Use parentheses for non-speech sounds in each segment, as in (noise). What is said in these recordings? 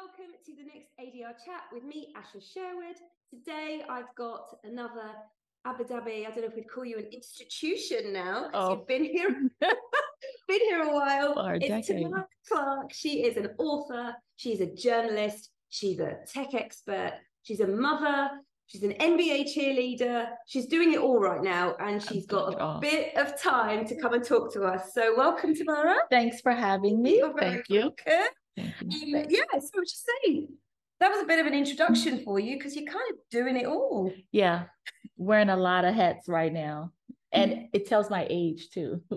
welcome to the next ADR chat with me, Asha Sherwood. Today I've got another Abu Dhabi. I don't know if we'd call you an institution now because Oh. you've been here, (laughs) been here a while. For a it's decade. Tamara Clarke. She is an author. She's a journalist. She's a tech expert. She's a mother. She's an NBA cheerleader. She's doing it all right now, and she's doing got a all. bit of time to come and talk to us. So welcome, Tamara. Than's for having me. You're very Thank welcome. Thank you. Um, yeah, so I was just saying that was a bit of an introduction for you because you're kind of doing it all. Yeah, wearing a lot of hats right now. Mm-hmm. And it tells my age too. (laughs)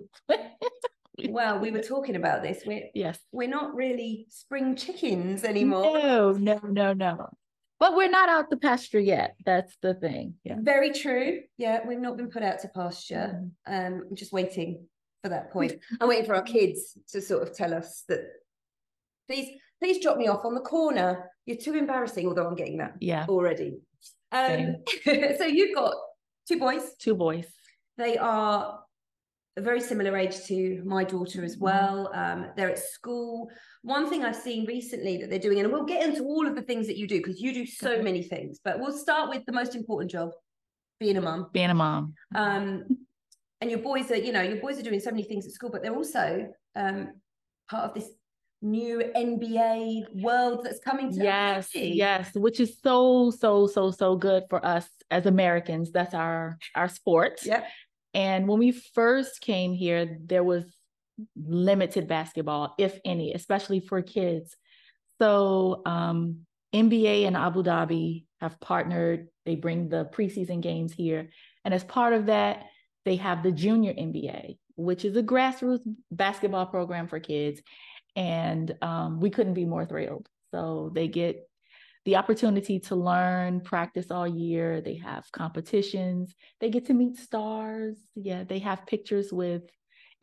Well, we were talking about this. We're yes. we're not really spring chickens anymore. No, no, no, no. But we're not out the pasture yet. That's the thing. Yeah. Very true. Yeah, we've not been put out to pasture. Mhm. Um, I'm just waiting for that point. I'm waiting for our kids to sort of tell us that. Please, please drop me off on the corner. You're too embarrassing. Although I'm getting that Yeah. already. Um, (laughs) so you've got two boys. Two boys. They are a very similar age to my daughter as well. Um, they're at school. One thing I've seen recently that they're doing, and we'll get into all of the things that you do because you do so many things, but we'll start with the most important job being a mum. Being a mom. Um, and your boys are, you know, your boys are doing so many things at school, but they're also um, part of this new NBA world that's coming to Yes, yes, which is so, so, so, so good for us as Americans. That's our our sport. Yeah. And when we first came here, there was limited basketball, if any, especially for kids. So um, NBA and Abu Dhabi have partnered. They bring the preseason games here. And as part of that, they have the junior NBA, which is a grassroots basketball program for kids. And um, we couldn't be more thrilled. So they get the opportunity to learn, practice all year. They have competitions. They get to meet stars. Yeah, they have pictures with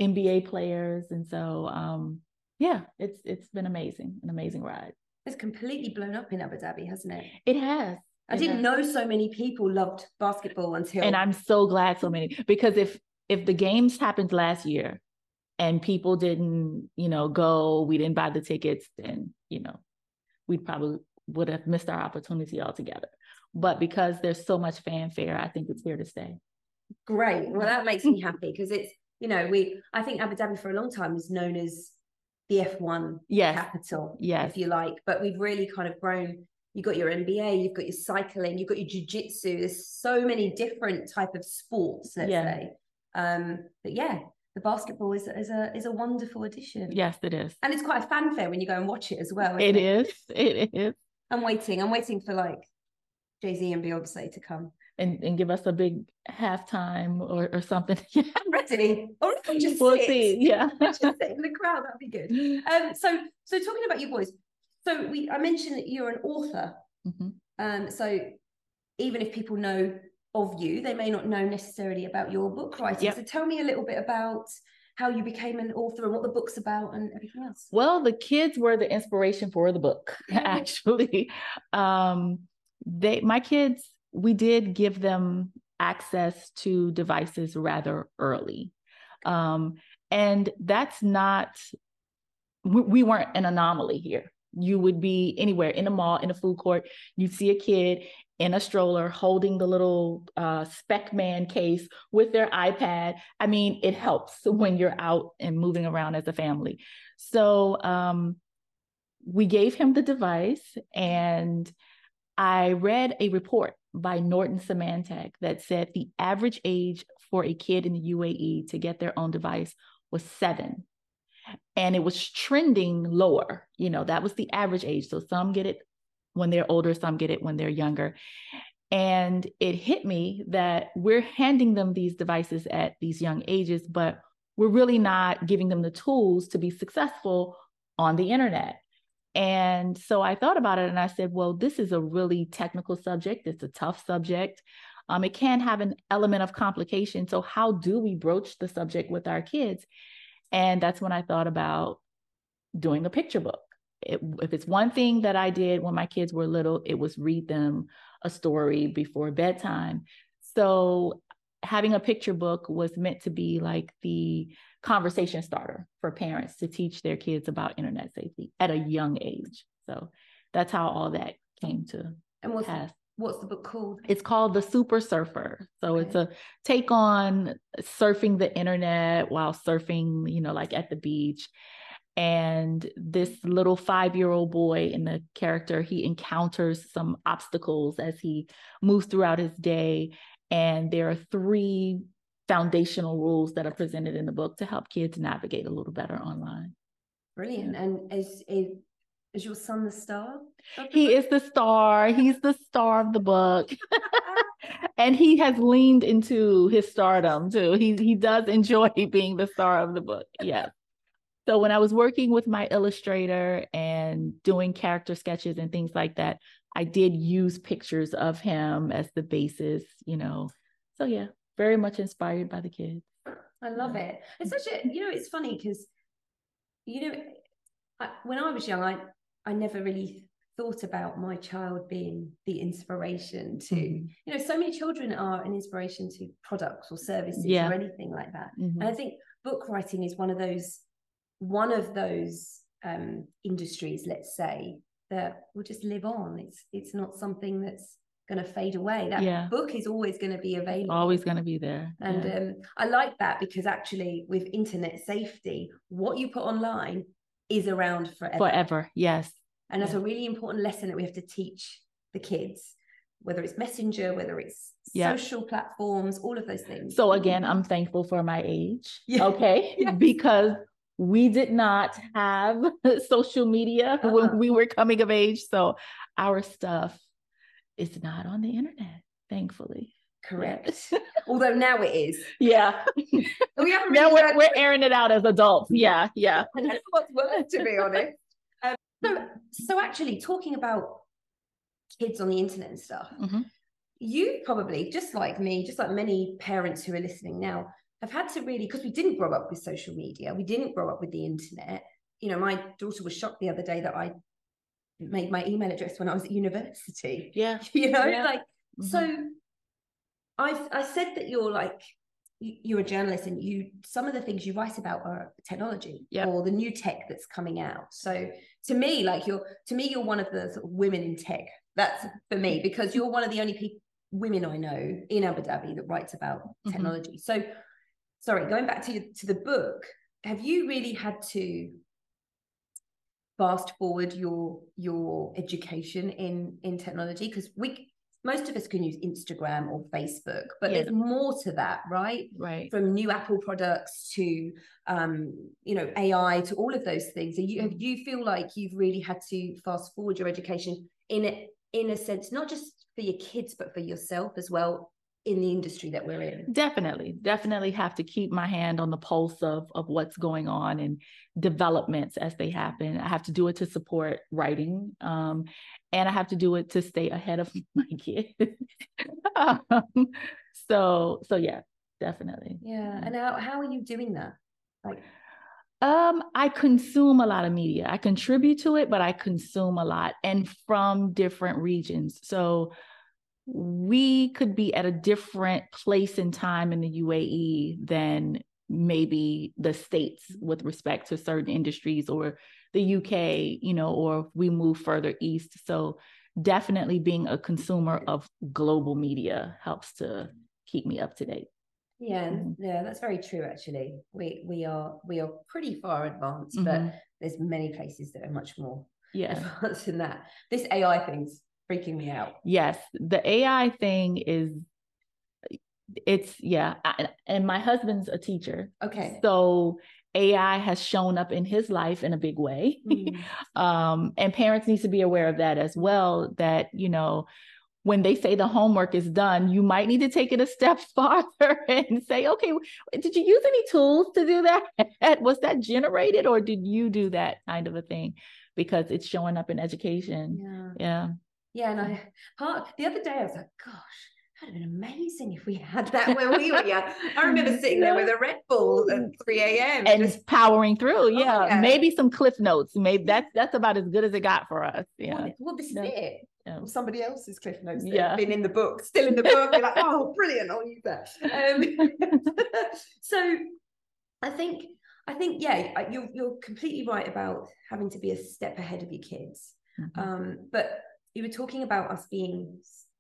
NBA players, and so um, yeah, it's it's been amazing, an amazing ride. It's completely blown up in Abu Dhabi, hasn't it? It has. I It didn't has. know so many people loved basketball until and I'm so glad so many because if if the games happened last year and people didn't, you know, go, we didn't buy the tickets, then you know, we probably would have missed our opportunity altogether. But because there's so much fanfare, I think it's here to stay. Great. Well, that makes me happy because it's, you know, we, I think Abu Dhabi for a long time was known as the F1 Yes, capital, yes, if you like, but we've really kind of grown. You've got your NBA, you've got your cycling, you've got your jiu-jitsu. There's so many different type of sports, let's Yeah. say. Um, but yeah, the basketball is, is a is a wonderful addition. yes, it is. And it's quite a fanfare when you go and watch it as well. It isn't is. It is. I'm waiting. I'm waiting for like Jay Z and Beyonce to come. And and give us a big halftime or, or something. (laughs) I'm ready. Or if I just we'll sit. see. Yeah. just sit in the crowd. That'd be good. (laughs) Um, so so talking about your boys, so we I mentioned that you're an author. Mhm. Um, so even if people know of you, they may not know necessarily about your book writing. Yep. So tell me a little bit about how you became an author and what the book's about and everything else. Well, the kids were the inspiration for the book, (laughs) actually. Um, they my kids, we did give them access to devices rather early. Um, and that's not we, we weren't an anomaly here. You would be anywhere in a mall, in a food court, you'd see a kid in a stroller holding the little uh, spec man case with their iPad. I mean, it helps when you're out and moving around as a family. So um, we gave him the device, and I read a report by Norton Symantec that said the average age for a kid in the UAE to get their own device was seven. And it was trending lower. You know, that was the average age. So some get it when they're older, some get it when they're younger. And it hit me that we're handing them these devices at these young ages, but we're really not giving them the tools to be successful on the internet. And so I thought about it and I said, well, this is a really technical subject. It's a tough subject. Um, it can have an element of complication. So, how do we broach the subject with our kids? And that's when I thought about doing a picture book. It, if it's one thing that I did when my kids were little, it was read them a story before bedtime. So, having a picture book was meant to be like the conversation starter for parents to teach their kids about internet safety at a young age. So that's how all that came to And what's pass. what's the book called? It's called The Super Surfer. So it's a take on surfing the internet while surfing, you know, like at the beach. And this little five year old boy in the character, he encounters some obstacles as he moves throughout his day. And there are three foundational rules that are presented in the book to help kids navigate a little better online. Brilliant. And is is is your son the star? the He book? is the star. He's the star of the book. (laughs) and he has leaned into his stardom too. He he does enjoy (laughs) being the star of the book. Yes. So when I was working with my illustrator and doing character sketches and things like that, I did use pictures of him as the basis, you know. So yeah, very much inspired by the kids. I love it. It's such a you know it's funny because you know I, when I was young I I never really thought about my child being the inspiration to Mhm. you know so many children are an inspiration to products or services Yeah. or anything like that Mhm. and I think book writing is one of those one of those um, industries let's say that will just live on it's it's not something that's going to fade away that Yeah. book is always going to be available Always going to be there. and Yeah. um, I like that because actually, with internet safety, what you put online is around forever. Forever. Yes. And that's Yeah. a really important lesson that we have to teach the kids, whether it's Messenger, whether it's Yeah. social platforms, all of those things. So again, I'm thankful for my age. (laughs) Yeah. Okay. Yes. Because we did not have (laughs) social media Uh-uh. when we were coming of age. So our stuff is not on the internet, thankfully. correct. (laughs) Although now it is. Yeah. (laughs) We haven't now really we're, we're airing it out as adults. Yeah. Yeah. I don't what's worse, to be honest. Um, so, so actually, talking about kids on the internet and stuff, Mhm. you probably, just like me, just like many parents who are listening now, have had to really, because we didn't grow up with social media, we didn't grow up with the internet. You know, my daughter was shocked the other day that I made my email address when I was at university. (laughs) Yeah. You know, Yeah. like Mhm. so I I said that you're like you- you're a journalist and you some of the things you write about are technology Yep. or the new tech that's coming out. So to me, like you're to me, you're one of the sort of women in tech. That's for me because you're one of the only people women I know in Abu Dhabi that writes about Mhm. technology. So sorry, going back to to the book, have you really had to fast forward your your education in in technology because we most of us can use Instagram or Facebook, but Yeah. there's more to that, right? Right. From new Apple products to um, you know AI to all of those things. So you have you feel like you've really had to fast forward your education in a, in a sense, not just for your kids but for yourself as well in the industry that we're in. Definitely, definitely have to keep my hand on the pulse of of what's going on and developments as they happen. I have to do it to support writing, um, and I have to do it to stay ahead of (laughs) my kids. um, so, so yeah, definitely. Yeah, and how how are you doing that? Like Um, I consume a lot of media. I contribute to it, but I consume a lot and from different regions. So we could be at a different place in time in the UAE than maybe the states with respect to certain industries or the UK, you know, or if we move further east. So definitely being a consumer of global media helps to keep me up to date. Yeah, Mhm. yeah, that's very true. Actually, we we are we are pretty far advanced, Mhm. but there's many places that are much more Yeah. (laughs) advanced than that. This AI thing's freaking me out. Yes, the AI thing is it's yeah, I, and my husband's a teacher. Okay. So AI has shown up in his life in a big way. Mm. (laughs) um, and parents need to be aware of that as well that you know when they say the homework is done you might need to take it a step (laughs) farther and say okay did you use any tools to do that (laughs) was that generated or did you do that kind of a thing because it's showing up in education Yeah. yeah Yeah, and I part the other day I was like, gosh, that'd have been amazing if we had that when we were young. (laughs) I remember sitting there with a Red Bull at 3 a.m. and just powering through yeah. yeah. maybe some cliff notes maybe that's that's about as good as it got for us yeah well, well, this is Yeah. it. Yeah. Somebody else's cliff notes that Yeah. been in the book, still in the book. You're like, oh, brilliant! I'll use that. Um, (laughs) so, I think, I think, yeah, you're you're completely right about having to be a step ahead of your kids. Mm-hmm. Um, but you were talking about us being,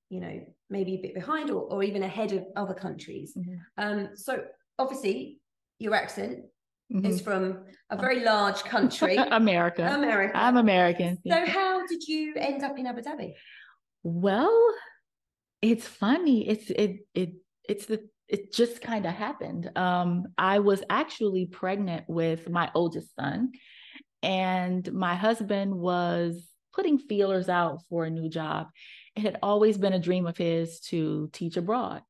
you know, maybe a bit behind or, or even ahead of other countries. Mm-hmm. Um, so obviously, your accent mm-hmm. is from a very large country, (laughs) America. America. I'm American. So, yeah. how did you end up in Abu Dhabi? Well, it's funny. It's it it it's the it just kind of happened. Um, I was actually pregnant with my oldest son, and my husband was putting feelers out for a new job. It had always been a dream of his to teach abroad.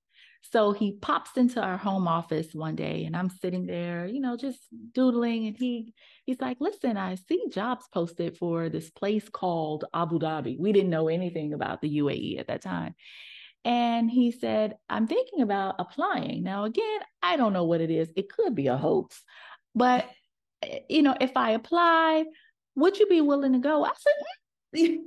So he pops into our home office one day and I'm sitting there, you know, just doodling and he he's like, "Listen, I see jobs posted for this place called Abu Dhabi." We didn't know anything about the UAE at that time. And he said, I'm thinking about applying. Now, again, I don't know what it is. It could be a hoax. But, eh, you know, if I apply, would you be willing to go? I said, (laughs)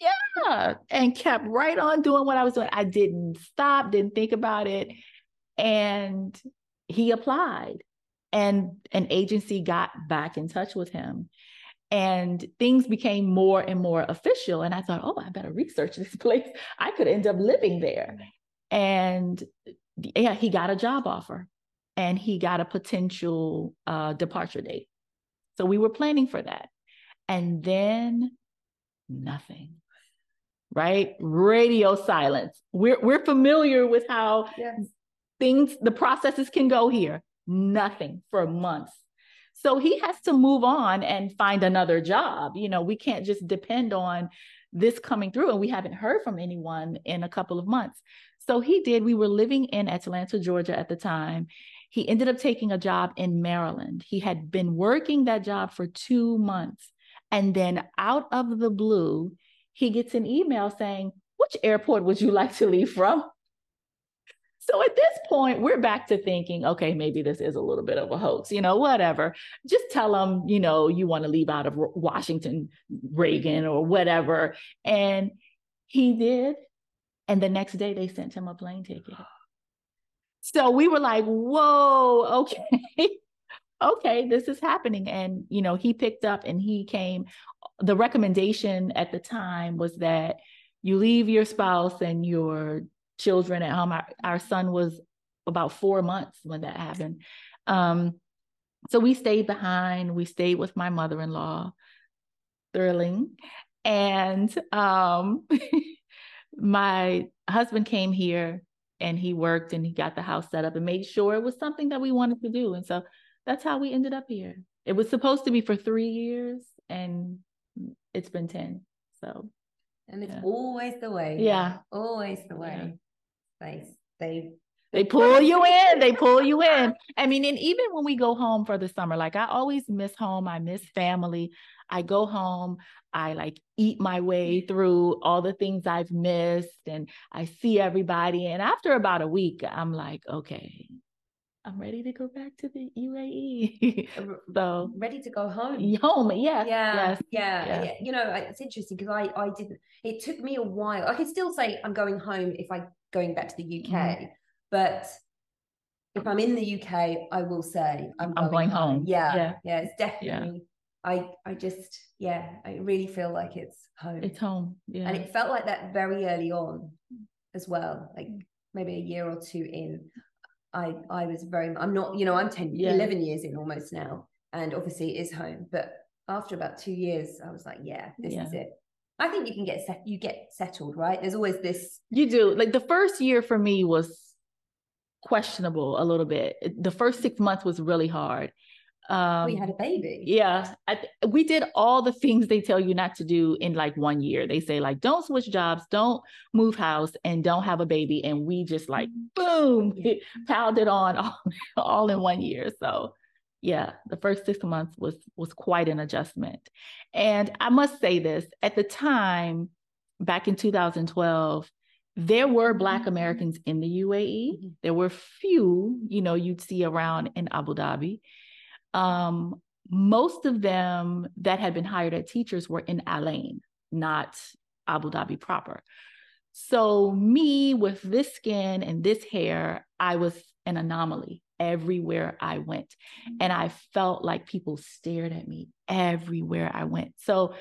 yeah. And kept right on doing what I was doing. I didn't stop, didn't think about it. And he applied. And an agency got back in touch with him and things became more and more official and i thought oh i better research this (laughs) place i could end up living there and yeah he got a job offer and he got a potential uh, departure date so we were planning for that and then nothing right radio silence we're we're familiar with how yes. things the processes can go here nothing for months so he has to move on and find another job. You know, we can't just depend on this coming through. And we haven't heard from anyone in a couple of months. So he did. We were living in Atlanta, Georgia at the time. He ended up taking a job in Maryland. He had been working that job for two months. And then out of the blue, he gets an email saying, Which airport would you (laughs) like to leave from? So at this point, we're back to thinking, okay, maybe this is a little bit of a hoax, you know, whatever. Just tell them, you know, you want to leave out of Washington, Reagan, or whatever. And he did. And the next day, they sent him a plane ticket. (gasps) So we were like, whoa, okay. (laughs) okay, this is happening. And, you know, he picked up and he came. The recommendation at the time was that you leave your spouse and your children at home. Our, our son was about four months when that happened. Um, so we stayed behind. We stayed with my mother in law, thrilling. And um, (laughs) my husband came here and he worked and he got the house set up and made sure it was something that we wanted to do. And so that's how we ended up here. It was supposed to be for three years and it's been 10. So, and it's yeah. always the way. Yeah. Always the way they they they pull you in they pull you in i mean and even when we go home for the summer like i always miss home i miss family i go home i like eat my way through all the things i've missed and i see everybody and after about a week i'm like okay I'm ready to go back to the UAE. (laughs) so ready to go home. Home, yeah, yeah, yes, yeah. You know, it's interesting because I I didn't. It took me a while. I can still say I'm going home if I going back to the UK. Mm. But if I'm in the UK, I will say I'm, I'm going, home. home. Yeah, yeah, yeah, it's definitely. Yeah. I I just yeah, I really feel like it's home. It's home. Yeah, and it felt like that very early on, as well. Like maybe a year or two in, I I was very. I'm not. You know, I'm 10, yeah. 11 years in almost now, and obviously it is home. But after about two years, I was like, yeah, this yeah. is it. I think you can get set, you get settled, right? There's always this. You do. Like the first year for me was questionable a little bit. The first six months was really hard. Um, we had a baby. Yeah, I, we did all the things they tell you not to do in like one year. They say like, don't switch jobs, don't move house, and don't have a baby. And we just like, boom, piled it on all, (laughs) all in one year. So yeah the first six months was was quite an adjustment and i must say this at the time back in 2012 there were black mm-hmm. americans in the uae mm-hmm. there were few you know you'd see around in abu dhabi um, most of them that had been hired as teachers were in Al Ain, not Abu Dhabi proper. So, me with this skin and this hair, I was an anomaly everywhere I went. And I felt like people stared at me everywhere I went. So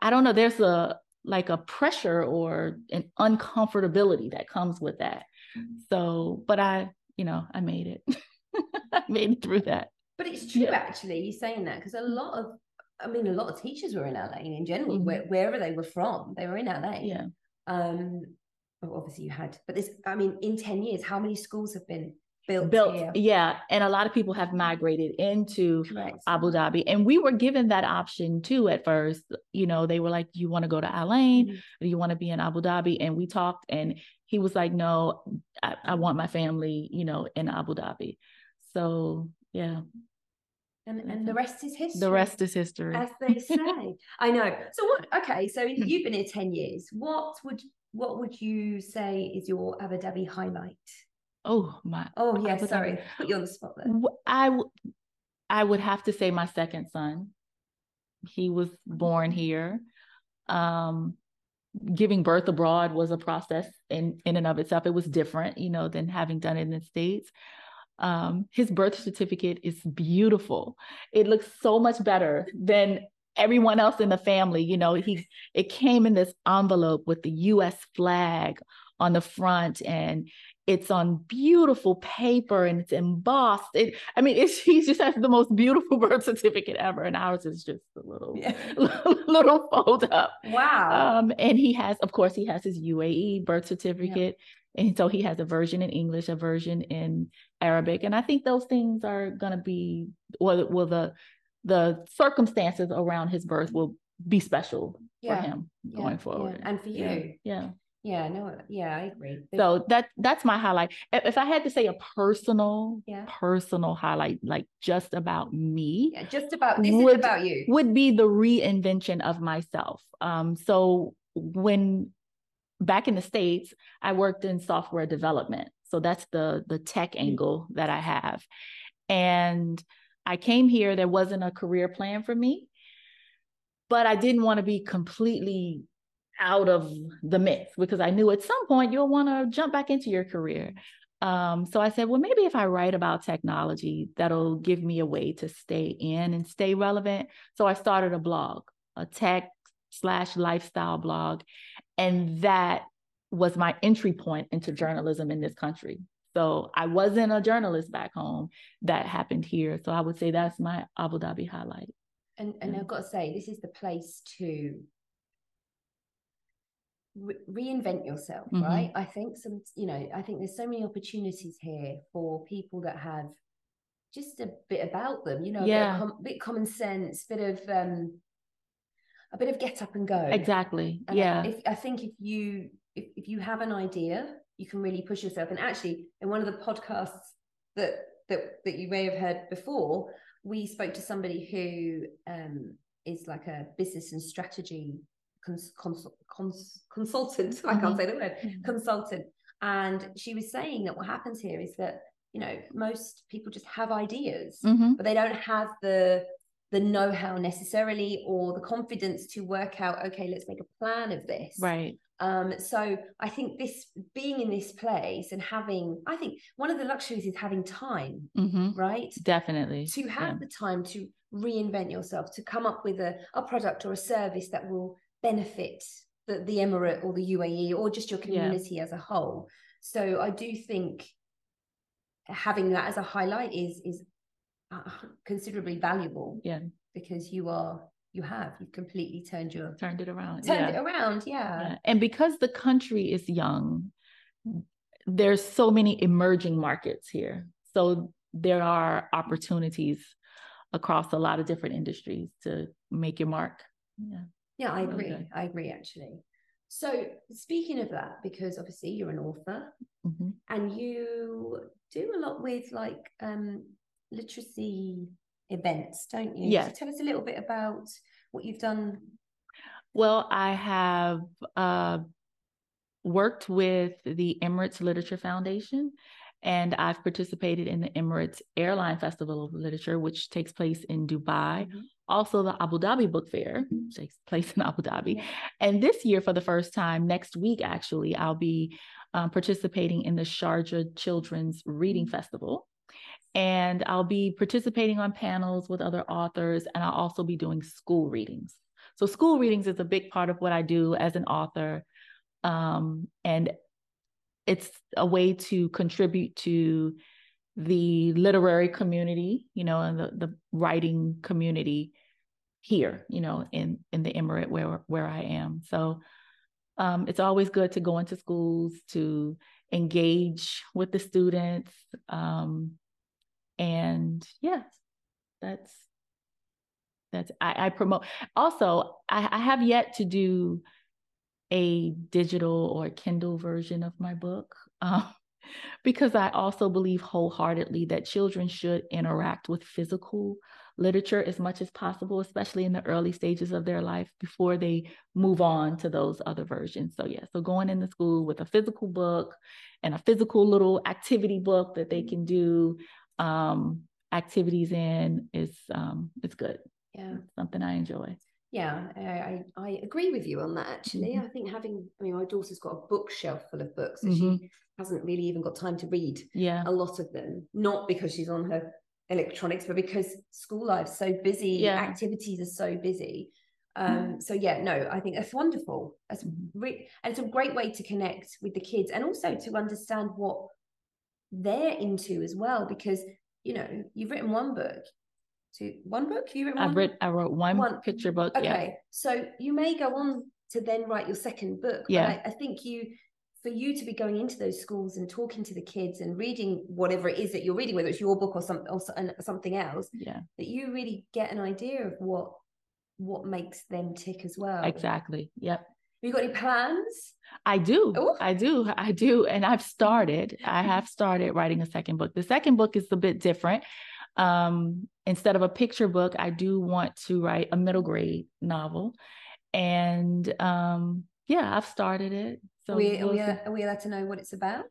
I don't know, there's a like a pressure or an uncomfortability that comes with that. Mm-hmm. So, but I, you know, I made it. (laughs) I (laughs) made it through that. But it's true, yeah. actually, you saying that because a lot of, I mean, a lot of teachers were in Al Ain in general, mm-hmm. where, wherever they were from, they were in Al Ain. Yeah. Um, well, obviously you had, but this, I mean, in 10 years, how many schools have been built built here. yeah and a lot of people have migrated into Correct. abu dhabi and we were given that option too at first you know they were like you want to go to al ain mm-hmm. do you want to be in abu dhabi and we talked and he was like no I, I want my family you know in abu dhabi so yeah and, and the rest is history. The rest is history. As they say. (laughs) I know. So what okay, so you've been here 10 years. What would what would you say is your Abu Dhabi highlight? Oh my. Oh yeah. Sorry, put you on the spot there. I w- I would have to say my second son. He was born here. Um, giving birth abroad was a process in in and of itself. It was different, you know, than having done it in the states. Um, his birth certificate is beautiful. It looks so much better than everyone else in the family. You know, he it came in this envelope with the U.S. flag on the front, and it's on beautiful paper and it's embossed. It, I mean, it's, (laughs) he just has the most beautiful (laughs) birth certificate ever, and ours is just a little, yeah. (laughs) little fold up. Wow. Um, and he has, of course, he has his UAE birth certificate, yeah. And so he has a version in English, a version in Arabic, and I think those things are going to be, well, well, the the circumstances around his birth will be special yeah. for him going forward, and for you, yeah. Yeah, no, yeah, I agree. So that that's my highlight. If I had to say a personal, yeah. personal highlight, like just about me, yeah, just about this would, is about you, would be the reinvention of myself. Um, so when back in the states, I worked in software development, so that's the the tech mm. angle that I have, and I came here. There wasn't a career plan for me, but I didn't want to be completely out of the mix because I knew at some point you'll want to jump back into your career. Um, so I said, well, maybe if I write about technology, that'll give me a way to stay in and stay relevant. So I started a blog, a tech slash lifestyle blog. And that was my entry point into journalism in this country. So I wasn't a journalist back home. That happened here. So I would say that's my Abu Dhabi highlight. And and I've got to say, this is the place to re- reinvent yourself mm-hmm. right i think some you know i think there's so many opportunities here for people that have just a bit about them you know yeah. a bit, com- bit common sense bit of um a bit of get up and go exactly and yeah I, if, I think if you if, if you have an idea you can really push yourself and actually in one of the podcasts that that that you may have heard before we spoke to somebody who um is like a business and strategy cons, cons, cons, consultant. (laughs) I can't mm-hmm. say the word mm-hmm. consultant. And she was saying that what happens here is that you know most people just have ideas, mm-hmm. but they don't have the the know-how necessarily or the confidence to work out okay let's make a plan of this right um so i think this being in this place and having i think one of the luxuries is having time mm-hmm. right definitely to have yeah. the time to reinvent yourself to come up with a, a product or a service that will benefit the, the emirate or the UAE or just your community yeah. as a whole. So I do think having that as a highlight is is considerably valuable. Yeah, because you are you have you've completely turned your turned it around. Turned yeah. it around, yeah. yeah. And because the country is young, there's so many emerging markets here. So there are opportunities across a lot of different industries to make your mark. Yeah. Yeah, I agree. Okay. I agree actually. So speaking of that, because obviously you're an author mm-hmm. and you do a lot with like um literacy events, don't you? Yeah. So tell us a little bit about what you've done. Well, I have uh, worked with the Emirates Literature Foundation and I've participated in the Emirates Airline Festival of Literature, which takes place in Dubai. Mm-hmm. Also, the Abu Dhabi Book Fair mm-hmm. takes place in Abu Dhabi. Yeah. And this year, for the first time, next week, actually, I'll be um, participating in the Sharjah Children's Reading mm-hmm. Festival. And I'll be participating on panels with other authors, and I'll also be doing school readings. So school readings is a big part of what I do as an author. Um, and it's a way to contribute to the literary community, you know, and the, the writing community here, you know, in in the emirate where where I am. So um, it's always good to go into schools to engage with the students. Um, and yeah, that's that's I, I promote. Also, I, I have yet to do a digital or Kindle version of my book. (laughs) Um, because I also believe wholeheartedly that children should interact with physical literature as much as possible, especially in the early stages of their life before they move on to those other versions. So, yeah, so going into school with a physical book and a physical little activity book that they can do um, activities in is um, it's good. Yeah, it's something I enjoy. Yeah, I, I agree with you on that actually. Mm-hmm. I think having, I mean, my daughter's got a bookshelf full of books, so mm-hmm. she hasn't really even got time to read yeah. a lot of them. Not because she's on her electronics, but because school life's so busy, yeah. activities are so busy. Um, mm-hmm. so yeah, no, I think that's wonderful. That's mm-hmm. re- and it's a great way to connect with the kids and also to understand what they're into as well. Because you know, you've written one book, to one book. You written. I read. I wrote one, one picture book. Okay, yeah. so you may go on to then write your second book. Yeah, I, I think you for you to be going into those schools and talking to the kids and reading whatever it is that you're reading, whether it's your book or some or something else, yeah, that you really get an idea of what what makes them tick as well. Exactly. Yep. You got any plans? I do. Ooh. I do. I do. And I've started. I (laughs) have started writing a second book. The second book is a bit different. Um, instead of a picture book, I do want to write a middle grade novel. And um, yeah, I've started it. So we, we'll are, we, are we allowed to know what it's about?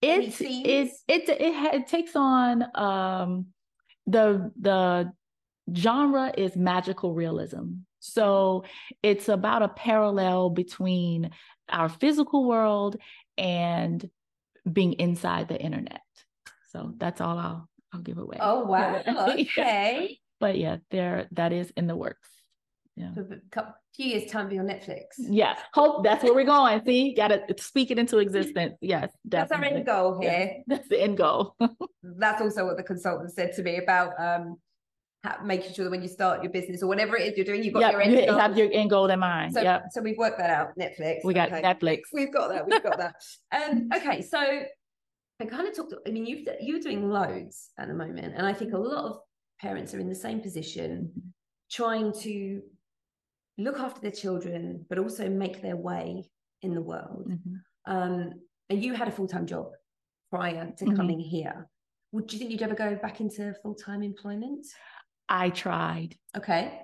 It it it it, it takes on um the the genre is magical realism. So it's about a parallel between our physical world and being inside the internet. So that's all I'll I'll give away. Oh (laughs) wow. Okay. (laughs) but yeah, there that is in the works. Yeah. For a few years time be on Netflix. Yeah. Hope that's where we're going. See, gotta speak it into existence. (laughs) Yes, definitely. That's our end goal here. Yeah, that's the end goal. that's also what the consultant said to me about um making sure that when you start your business or whatever it is you're doing, you've got yep, your end you goal. have your end goal in mind. So, yep. so we've worked that out. Netflix. We got okay. Netflix. We've got that. We've got that. (laughs) Um, okay, so I kind of talked. I mean, you've you're doing loads at the moment, and I think a lot of parents are in the same position, trying to look after their children, but also make their way in the world. Mm-hmm. Um, and you had a full time job prior to mm-hmm. coming here. Would you think you'd ever go back into full time employment? I tried. Okay.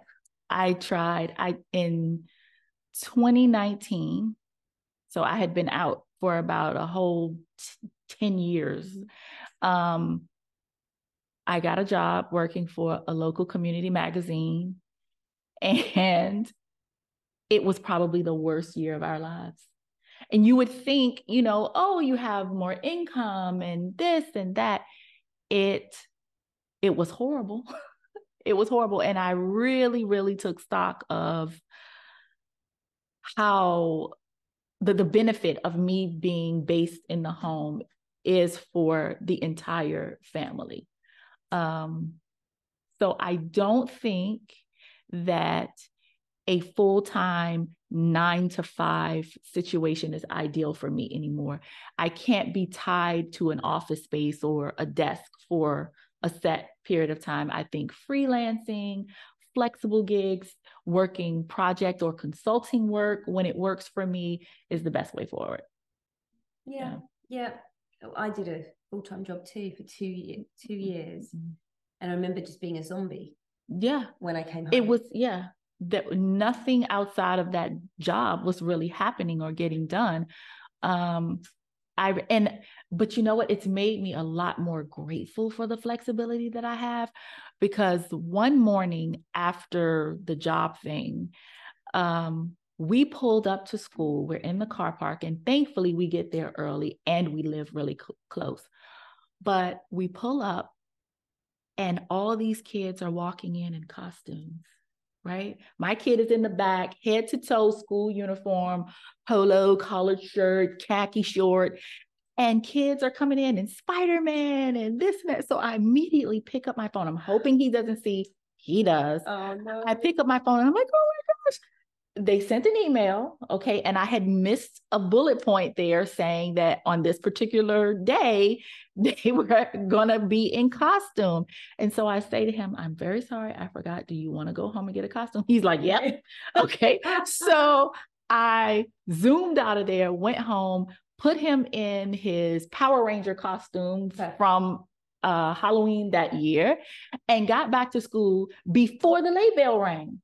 I tried. I in 2019. So I had been out for about a whole t- 10 years. Um, I got a job working for a local community magazine. And it was probably the worst year of our lives. And you would think, you know, oh, you have more income and this and that. It it was horrible. (laughs) it was horrible. And I really, really took stock of how the, the benefit of me being based in the home is for the entire family. Um, so I don't think that a full time nine to five situation is ideal for me anymore. I can't be tied to an office space or a desk for a set period of time. I think freelancing, flexible gigs, working project or consulting work when it works for me is the best way forward. Yeah. Yeah. yeah. I did a full time job too for two years, two years. Mm-hmm. And I remember just being a zombie. Yeah. When I came home. It was, yeah that nothing outside of that job was really happening or getting done. Um, I and but you know what? It's made me a lot more grateful for the flexibility that I have because one morning after the job thing, um, we pulled up to school. We're in the car park, and thankfully we get there early and we live really cl- close. But we pull up, and all these kids are walking in in costumes right? My kid is in the back, head to toe school uniform, polo, collared shirt, khaki short, and kids are coming in and Spider-Man and this and that. So I immediately pick up my phone. I'm hoping he doesn't see. He does. Oh no. I pick up my phone and I'm like, oh my gosh. They sent an email, okay, and I had missed a bullet point there saying that on this particular day (laughs) they were gonna be in costume. And so I say to him, I'm very sorry, I forgot. Do you want to go home and get a costume? He's like, Yep. (laughs) okay. so I zoomed out of there, went home, put him in his Power Ranger costume from uh, Halloween that year and got back to school before the late bell rang.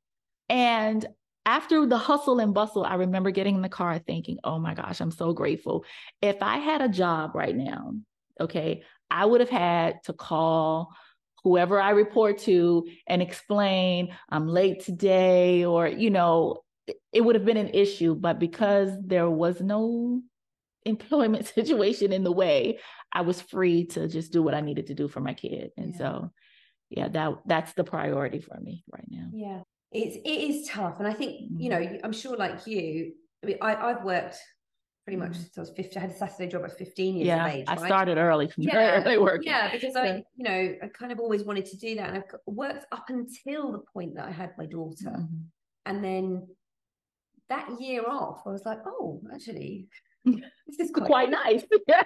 And after the hustle and bustle, I remember getting in the car thinking, oh my gosh, I'm so grateful. If I had a job right now, okay, I would have had to call whoever I report to and explain I'm late today, or, you know, it- would have been an issue. But because there was no employment (laughs) situation in the way, I was free to just do what I needed to do for my kid. And Yeah. so, yeah, that that's the priority for me right now. Yeah, it's it is tough, and I think you know Mm-hmm. I'm sure like you. I mean, I I've worked pretty much Mhm. since I was 15. I had a Saturday job at 15 years yeah, of age. I right? started early, from (laughs) Yeah, very early work. Yeah, because I, you know, I kind of always wanted to do that, and I've worked up until the point that I had my daughter, Mhm. and then that year off, I was like, oh, actually, (laughs) this is quite, Quite nice. (laughs) Yeah.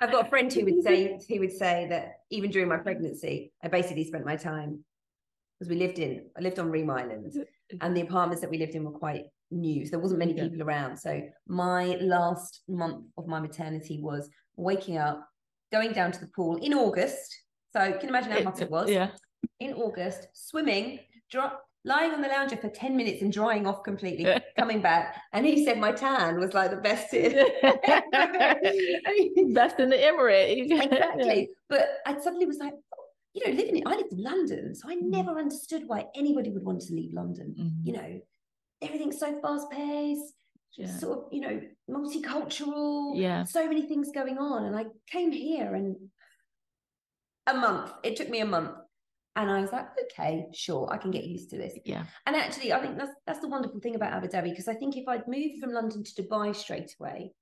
I've got a friend who would say who would say that even during my pregnancy, I basically spent my time because we lived in I lived on Reem Island, (laughs) and the apartments that we lived in were quite new, so there wasn't many Yeah. people around. So my last month of my maternity was waking up, going down to the pool in August. So can you imagine how hot it (laughs) was Yeah. in August, swimming, dry, lying on the lounger for 10 minutes and drying off completely, (laughs) coming back. And he said my tan was like the best it Best in the Emirate. exactly. But I suddenly was like, you know, living in I lived in London, so I Mm. never understood why anybody would want to leave London. Mhm. You know, everything's so fast paced, Yeah. sort of, you know, multicultural, Yeah. so many things going on. And I came here and a month, it took me a month. And I was like, okay, sure, I can get used to this. Yeah. And actually, I think that's that's the wonderful thing about Abu Dhabi because I think if I'd moved from London to Dubai straight away,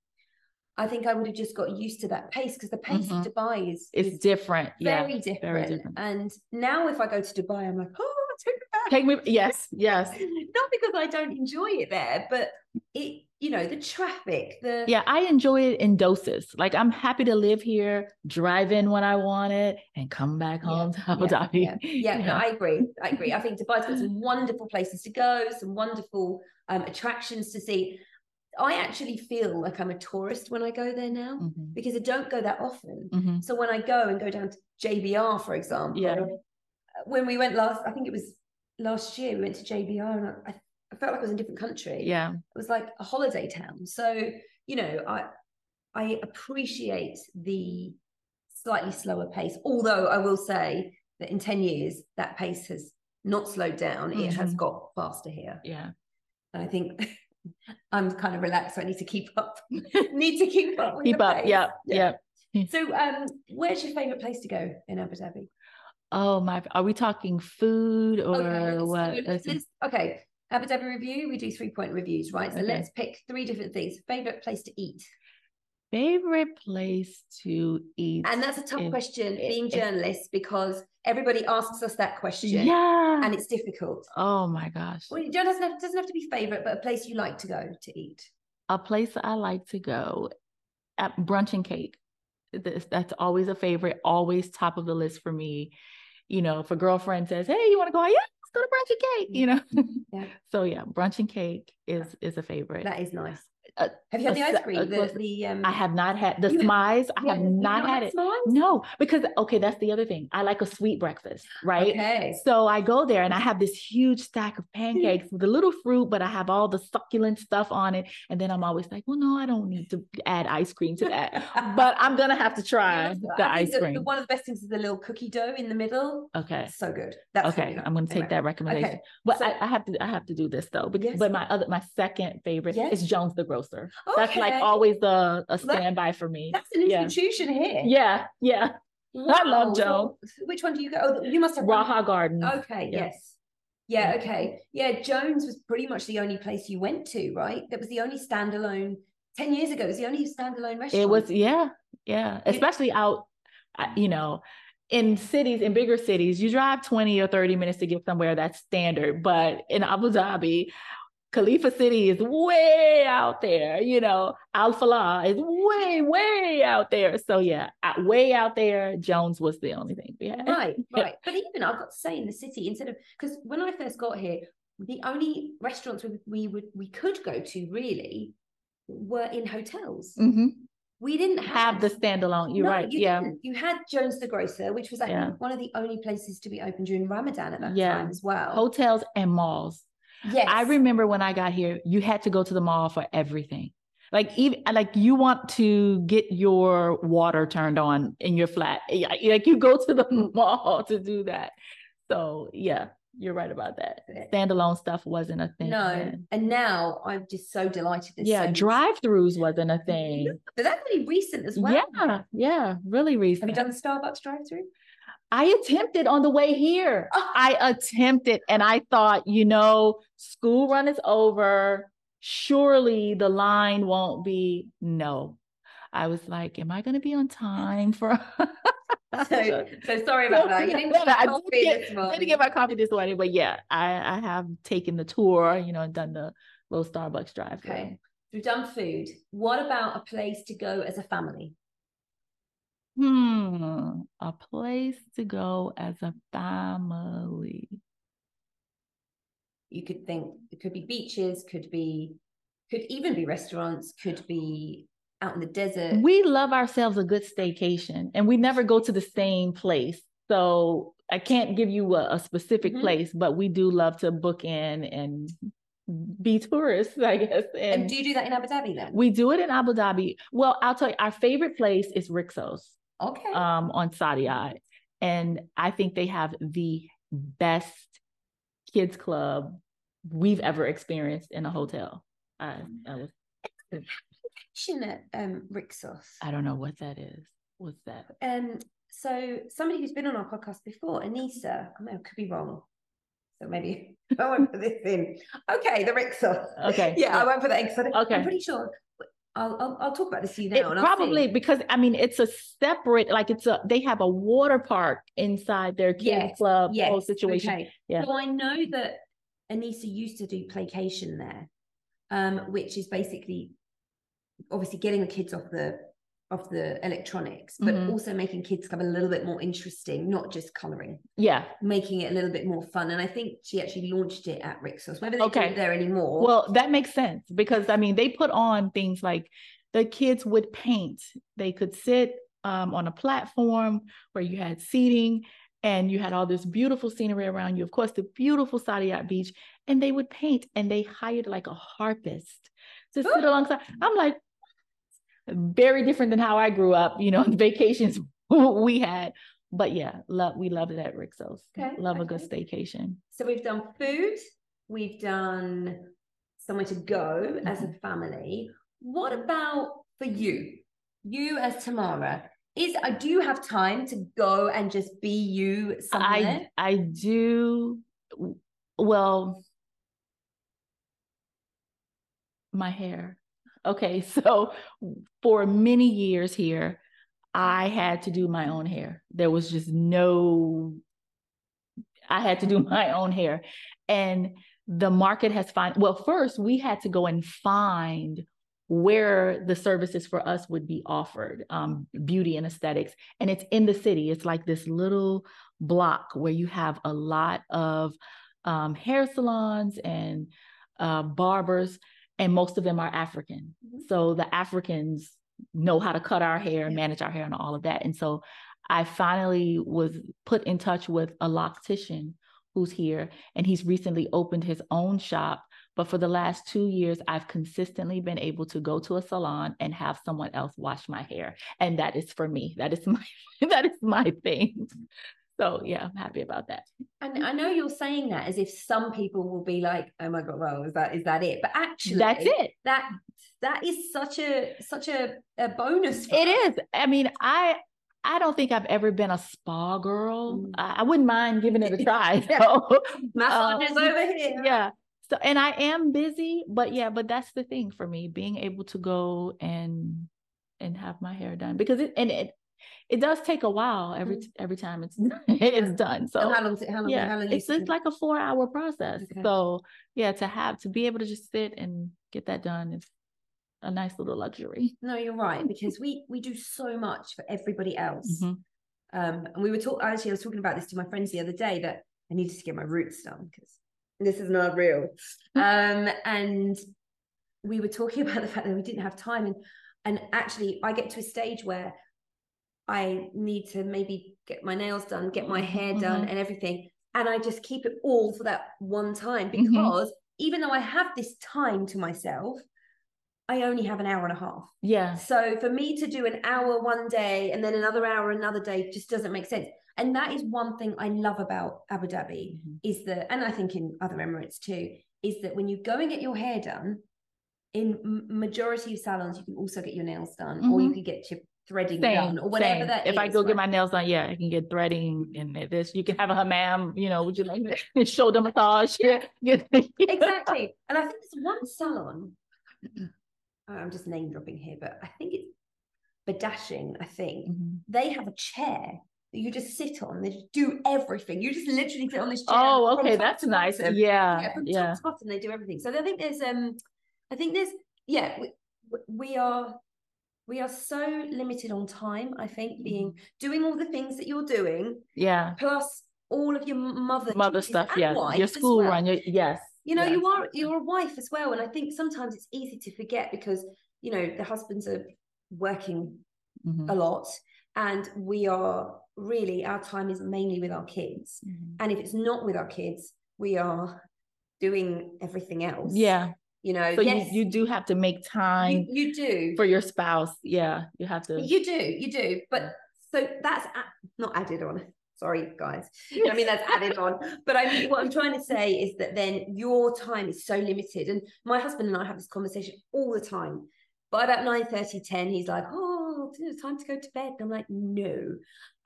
I think I would have just got used to that pace because the pace of Dubai is, It's different. Yeah. very different. different. And now if I go to Dubai, I'm like, oh, take me back. Take me. Yes. Yes. (laughs) Not because I don't enjoy it there, but it, you know, the traffic, the Yeah, I enjoy it in doses. Like I'm happy to live here, drive in when I want it, and come back Yeah, home (laughs) to Abu yeah, Dhabi. Yeah, yeah, no, I agree. I agree. I think (laughs) Dubai's got some wonderful places to go, some wonderful um, attractions to see. I actually feel like I'm a tourist when I go there now Mhm, because I don't go that often. mhm. So when I go and go down to JBR, for example, Yeah. when we went last, I think it was last year, we went to JBR and I, I felt like I was in a different country. Yeah. It was like a holiday town. So, you know, I I appreciate the slightly slower pace, although I will say that in 10 years, that pace has not slowed down. It has Mhm. got faster here. Yeah. And I think I'm kind of relaxed. So I need to keep up. (laughs) need to keep up. With Keep up. pace. Yeah. Yeah. So um where's your favorite place to go in Abu Dhabi? Oh my. Are we talking food or Okay, what? do- let's- let's- okay. Abu Dhabi review, we do three point reviews, right? So Okay. let's pick three different things. Favorite place to eat. Favorite place to eat? And that's a tough If- question being journalists because everybody asks us that question yeah. and it's difficult. oh my gosh. Well, it doesn't have, doesn't have to be favorite, but a place you like to go to eat. a place I like to go at brunch and cake. This, that's always a favorite, always top of the list for me. You know, if a girlfriend says, "Hey, you want to go out? Yeah, let's go to brunch and cake." You know, Yeah. (laughs) so yeah, brunch and cake is is a favorite. That is nice. Have you had the ice cream? a The, the um, I have not had the smize. I have not had it. Smiles? No, because okay, that's the other thing. I like a sweet breakfast, right? Okay. So I go there and I have this huge stack of pancakes with a little fruit, but I have all the succulent stuff on it. And then I'm always like, well, no, I don't need to add ice cream to that. But I'm gonna have to (laughs) try the I ice cream. the- one of the best things is the little cookie dough in the middle. Okay. So good. That's Okay, good. I'm gonna take Anyway. that recommendation. Okay. But so- I, I have to I have to do this though. Because, Yes. But my other my second favorite Yes. is Jones the Grocer. That's like always a, a standby for me. That's an Yeah. institution here. Yeah, yeah. I love Wow. So which one do you go? Oh, you must have Raha Gardens. Okay, Yeah. yes. Yeah, okay. Yeah, Jones was pretty much the only place you went to, right? That was the only standalone 10 years ago, it was the only standalone restaurant. It was, yeah, yeah. Especially out, uh, you know, in cities, in bigger cities, you drive 20 or 30 minutes to get somewhere that's standard. But in Abu Dhabi, Khalifa City is way out there, you know, Al Falah is way, way out there. So yeah, way out there, Jones was the only thing we had. Right, (laughs) right. But even I've got to say in the city, instead of because when I first got here, the only restaurants we, we would we could go to really were in hotels. Mm-hmm. We didn't have, have, the standalone. You're no, right. You yeah. Didn't. You had Jones the Grocer, which was I yeah. one of the only places to be open during Ramadan at that yeah. time as well. Hotels and malls. Yes. I remember when I got here, you had to go to the mall for everything. Like even like you want to get your water turned on in your flat. Like you go to the (laughs) mall to do that. So yeah, you're right about that. Standalone stuff wasn't a thing. No, then. and now I'm just so delighted. Yeah, so drive-throughs (laughs) wasn't a thing. But that's really recent as well. Yeah, yeah, really recent. Have you done the Starbucks drive-through? I attempted on the way here. I attempted and I thought, you know, school run is over. Surely the line won't be. No. I was like, am I going to be on time for? (laughs) so, so sorry (laughs) about that. You didn't get I didn't get, didn't get my coffee this morning, but yeah, I, I have taken the tour, you know, and done the little Starbucks drive. Okay. We've done food. What about a place to go as a family? Hmm, a place to go as a family. You could think it could be beaches, could be, could even be restaurants, could be out in the desert. We love ourselves a good staycation and we never go to the same place. So I can't give you a, a specific mm-hmm. place, but we do love to book in and be tourists, (laughs) I guess. And, and, do you do that in Abu Dhabi then? We do it in Abu Dhabi. Well, I'll tell you, our favorite place is Rixos. Okay. Um, on Saadiyat. And I think they have the best kids club we've ever experienced in a hotel. I, I was at um Rixos. I don't know what that is. What's that? Um so somebody who's been on our podcast before, Anissa, I, I could be wrong. So maybe (laughs) I won't put this in. Okay, the Rixos. Okay. Yeah, (laughs) yeah, I won't put that in okay. I'm pretty sure I'll, I'll, I'll talk about this to you now. probably because I mean it's a separate like it's a they have a water park inside their kids yes, club yes, whole situation. Okay. Yeah. So I know that Anissa used to do placation there, um, which is basically obviously getting the kids off the of the electronics, but mm-hmm. also making kids come a little bit more interesting, not just coloring. Yeah. Making it a little bit more fun. And I think she actually launched it at Rixos, whether they okay. do it there anymore. Well, that makes sense because I mean, they put on things like the kids would paint. They could sit um, on a platform where you had seating and you had all this beautiful scenery around you. Of course, the beautiful Saadiyat beach, and they would paint and they hired like a harpist to sit alongside. I'm like, very different than how I grew up, you know, (laughs) the vacations (laughs) we had. But yeah, love we love it at Rixos. Okay, love okay. a good staycation. So we've done food, we've done somewhere to go mm-hmm. as a family. What about for you? You as Tamara, is I uh, do you have time to go and just be you somewhere? I I do well my hair Okay, (laughs) so for many years here, I had to do my own hair. There was just no, I had to do (laughs) my own hair. And the market has found, well, first we had to go and find where the services for us would be offered um, beauty and aesthetics and it's in the city it's like this little block where you have a lot of um, hair salons and uh, barbers and most of them are African. Mm-hmm. So the Africans know how to cut our hair, and manage our hair, and all of that. And so I finally was put in touch with a loctician who's here, and he's recently opened his own shop. But for the last two years, I've consistently been able to go to a salon and have someone else wash my hair, and that is for me. That is (laughs) my that is my thing. So yeah, I'm happy about that. And I know you're saying that as if some people will be like, "Oh my god, well, is that is that it?" But actually, that's it. That that is such a such a, a bonus. It us. is. I mean, I I don't think I've ever been a spa girl. Mm. I, I wouldn't mind giving it a try. (laughs) (laughs) So, Massages um, over here. yeah. So, and I am busy, but yeah, but that's the thing for me, being able to go and and have my hair done because it and it it does take a while every Mm. every time it's (laughs) it's done. So how long? How long? yeah, how long? it's, it's like a four hour process. Okay. So yeah, to have to be able to just sit and get that done is a nice little luxury. no, you're right because we we do so much for everybody else. Mhm. Um, and we were talking. Actually, I was talking about this to my friends the other day that I needed to get my roots done because this is not real. (laughs) um, and we were talking (laughs) about the fact that we didn't have time, and and actually, I get to a stage where I need to maybe get my nails done, get my hair done, Mhm. and everything, and I just keep it all for that one time Mhm. because even though I have this time to myself, I only have an hour and a half. Yeah. So for me to do an hour one day and then another hour another day just doesn't make sense. And that is one thing I love about Abu Dhabi Mhm. is that, and I think in other Emirates too, is that when you go and get your hair done, in majority of salons, you can also get your nails done, or you can get your threading Same, done, or whatever same. that if I is, go get my nails done, yeah, I can get threading and this. You can have a hammam, you know, would you like a (laughs) shoulder massage? (laughs) Yeah. (laughs) exactly. And I think there's one salon. (clears throat) I'm just name dropping here, but I think it's Badashing. I think Mhm. they have a chair that you just sit on. They just do everything. You just literally sit on this chair. Oh, okay, that's nice. bottom. Yeah, yeah, from yeah. top to bottom, they do everything. So I think there's um, I think there's yeah, we, we are we are so limited on time. I think being Mm-hmm. doing all the things that you're doing Yeah. plus all of your mother Mother stuff, yeah. Your school well. run, your, yes. You know, yes. you are you're a wife as well, and I think sometimes it's easy to forget because you know the husbands are working Mhm. a lot, and we are really our time is mainly with our kids. Mhm. And if it's not with our kids, we are doing everything else. Yeah. You know. So yes, you, you do have to make time you, you do for your spouse. Yeah. You have to. You do, you do. But so that's not added on. Sorry, guys. I mean, that's added on. (laughs) But I mean, what I'm trying to say is that then your time is so limited. And my husband and I have this conversation all the time. By about 9 30, 10, he's like, Oh, it's time to go to bed. And I'm like, No,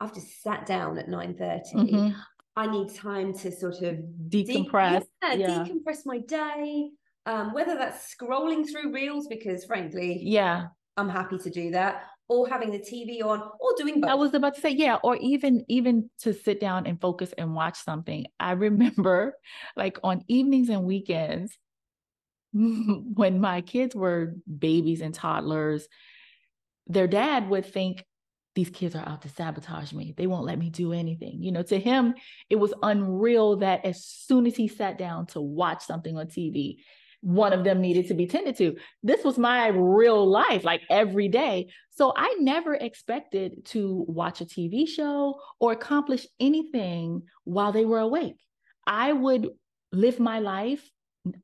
I've just sat down at 9 30. Mhm. I need time to sort of de- decompress. yeah, yeah. decompress my day. Um, whether that's scrolling through reels, because frankly, yeah. I'm happy to do that, or having the TV on, or doing both. I was about to say, yeah, or even even to sit down and focus and watch something. I remember (laughs) like on evenings and weekends (laughs) when my kids were babies and toddlers, their dad would think these kids are out to sabotage me. They won't let me do anything. You know, to him, it was unreal that as soon as he sat down to watch something on TV, one of them needed to be tended to. This was my real life, like every day. So I never expected to watch a TV show or accomplish anything while they were awake. I would live my life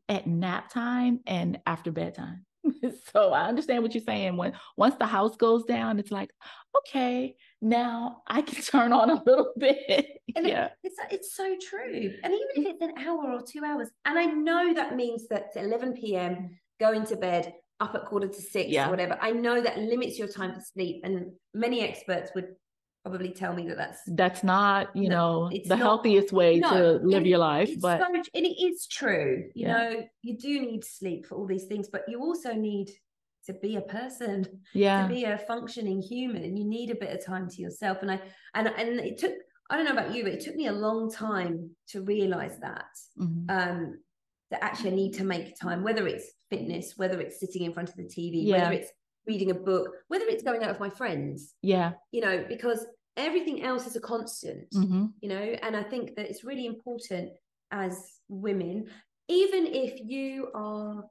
at nap time and after bedtime. (laughs) so I understand what you're saying. When once the house goes down, it's like, okay, now I can (laughs) turn on a little bit. And yeah. it's it's so true. And even if mm-hmm. it's an hour or two hours, and I know that means that 11 p.m. going to bed up at quarter to six Yeah. or whatever. I know that limits your time for sleep, and many experts would probably tell me that that's That's not, you No, know, it's the not- healthiest way No, to live and your life, it's but so, and it is true. You Yeah. know, you do need sleep for all these things, but you also need to be a person yeah. to be a functioning human and you need a bit of time to yourself and i and and it took i don't know about you but it took me a long time to realize that Mhm. um that actually i need to make time whether it's fitness whether it's sitting in front of the tv Yeah. whether it's reading a book whether it's going out with my friends yeah. you know because everything else is a constant Mhm. you know and i think that it's really important as women even if you are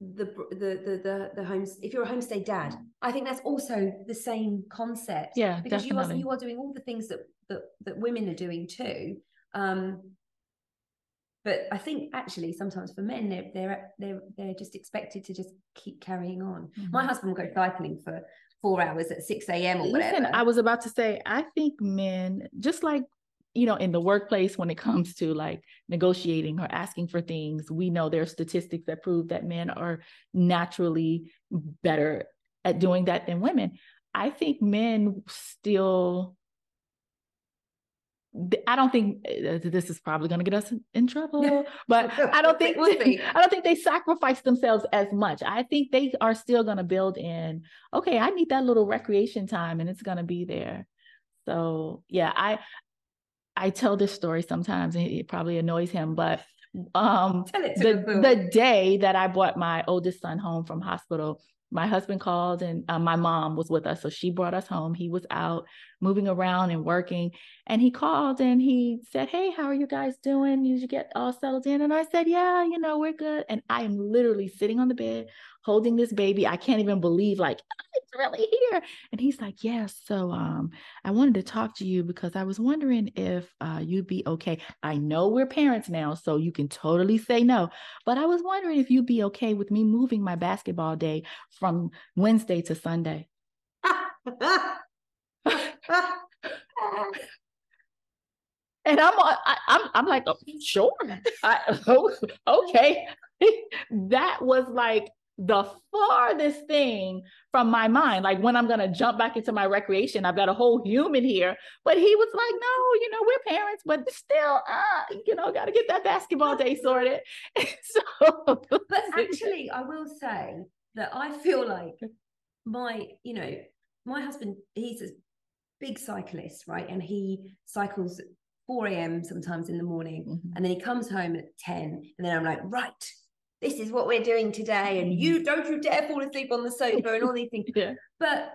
the the the the, the homes if you're a homestay dad i think that's also the same concept. Yeah, because you are you are doing all the things that that, that women are doing too um but i think actually sometimes for men they're they're they're, they're just expected to just keep carrying on. My Mhm. husband will go cycling for four hours at 6 a.m or whatever. Listen, I was about to say, I think men, just like, you know, in the workplace, when it comes to like negotiating or asking for things, we know there are statistics that prove that men are naturally better at doing that than women. I think men still I don't think uh, this is probably going to get us in trouble, (laughs) but I don't think we'll (laughs) I don't think they sacrifice themselves as much. I think they are still going to build in. Okay, I need that little recreation time, and it's going to be there. So yeah, I I tell this story sometimes, and it probably annoys him, but um, the the day that I brought my oldest son home from hospital, my husband called and uh, my mom was with us. So she brought us home. He was out moving around and working. And he called and he said, Hey, how are you guys doing? Did you get all settled in? And I said, Yeah, you know, we're good. And I am literally sitting on the bed holding this baby. I can't even believe, like, oh, it's really here. And he's like, Yeah, so um, I wanted to talk to you because I was wondering if uh, you'd be okay. I know we're parents now, so you can totally say no. But I was wondering if you'd be okay with me moving my basketball day from Wednesday to Sunday. (laughs) And I'm I, am I'm, I'm like, oh, sure, I, oh, (laughs) okay. (laughs) that was like the farthest thing from my mind. Like when I'm gonna jump back into my recreation, I've got a whole human here. But he was like, no, you know, we're parents, but still, uh, you know, gotta get that basketball day sorted. (laughs) so (laughs) But actually, I will say that I feel like my, you know, my husband, he's a big cyclist, right? And he cycles 4 a.m. sometimes in the morning. Mm-hmm. And then he comes home at 10. And then I'm like, right, this is what we're doing today and you mm-hmm. don't you dare fall asleep on the sofa and all these things (laughs) yeah. but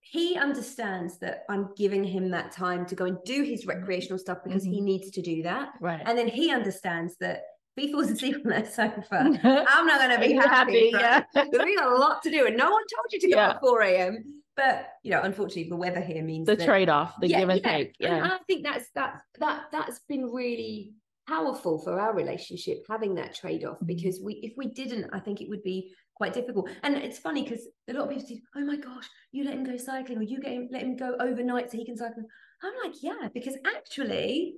he understands that i'm giving him that time to go and do his recreational stuff because mm-hmm. he needs to do that right and then he understands that if he falls (laughs) asleep on that sofa (laughs) i'm not going to be happy, happy yeah because we got a lot to do and no one told you to go yeah. at 4 a.m but you know unfortunately the weather here means the that, trade-off the yeah, give and yeah. take yeah and i think that's that that that's been really powerful for our relationship having that trade-off mm-hmm. because we if we didn't i think it would be quite difficult and it's funny because a lot of people say oh my gosh you let him go cycling or you get him, let him go overnight so he can cycle i'm like yeah because actually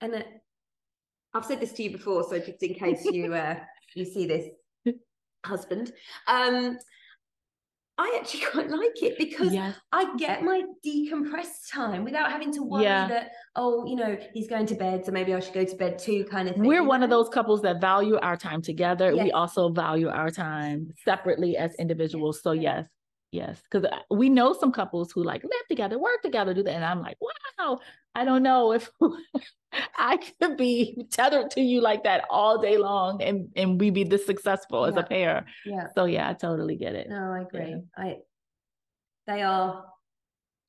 and i've said this to you before so just in case you uh you see this husband um I actually (laughs) quite like it because. I get my decompressed time without having to worry yeah. that, oh, you know, he's going to bed, so maybe I should go to bed too, kind of thing. We're one of those couples that value our time together. Yes. We also value our time separately as individuals. So, yes, yes. Because we know some couples who like live together, work together, do that. And I'm like, wow, I don't know if (laughs) I could be tethered to you like that all day long and and we be this successful yeah. as a pair. Yeah. So yeah, I totally get it. No, I agree. Yeah. I they are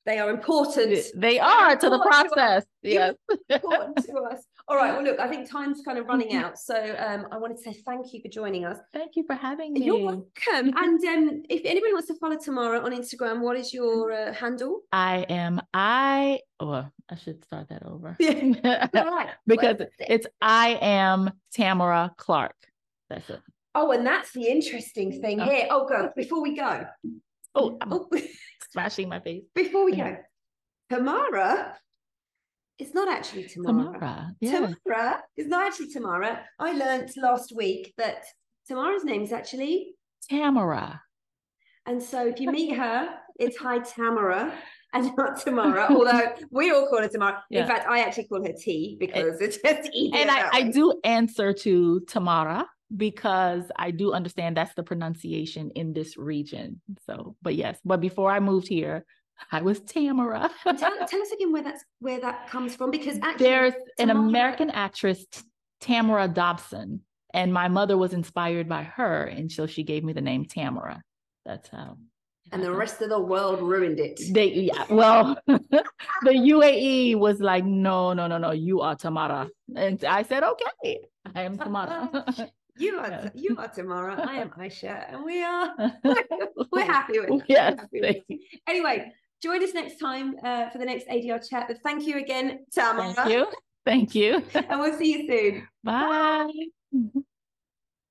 they are important. They are to the process. To yes. important to us. (laughs) All right. Well, look, I think time's kind of running out. So um, I wanted to say thank you for joining us. Thank you for having me. You're welcome. and um, if anybody wants to follow Tamara on Instagram, what is your uh, handle? I am I. Oh, I should start that over. (laughs) Yeah. right. (laughs) because it's I am Tamara Clarke. That's it. Oh, and that's the interesting thing oh. here. Oh, go before we go. Oh, oh (laughs) smashing my face. Before we go, Tamara it's not actually Tamara. Tamara, yeah. Tamara is not actually Tamara. I learned last week that Tamara's name is actually Tamara. And so if you meet her, it's hi Tamara and (laughs) not Tamara, (laughs) although we all call her Tamara. Yeah. In fact, I actually call her T because it, it's just easier. And I, I do answer to Tamara because I do understand that's the pronunciation in this region. So, but yes, but before I moved here, I was Tamara. tell, tell, us again where that's where that comes from because actually there's Tamara... an American actress, Tamara Dobson, and my mother was inspired by her, and so she gave me the name Tamara. That's how. And the rest of the world ruined it. They yeah. Well, (laughs) the UAE was like, no, no, no, no. You are Tamara, and I said, okay, I am Tamara. (laughs) You are (laughs) yeah. you are Tamara. I am Asha, and we are we're happy with yes. Anyway, join us next time uh, for the next ADR chat. But thank you again, Tamara. Thank you. Thank you. (laughs) and we'll see you soon. Bye. Bye.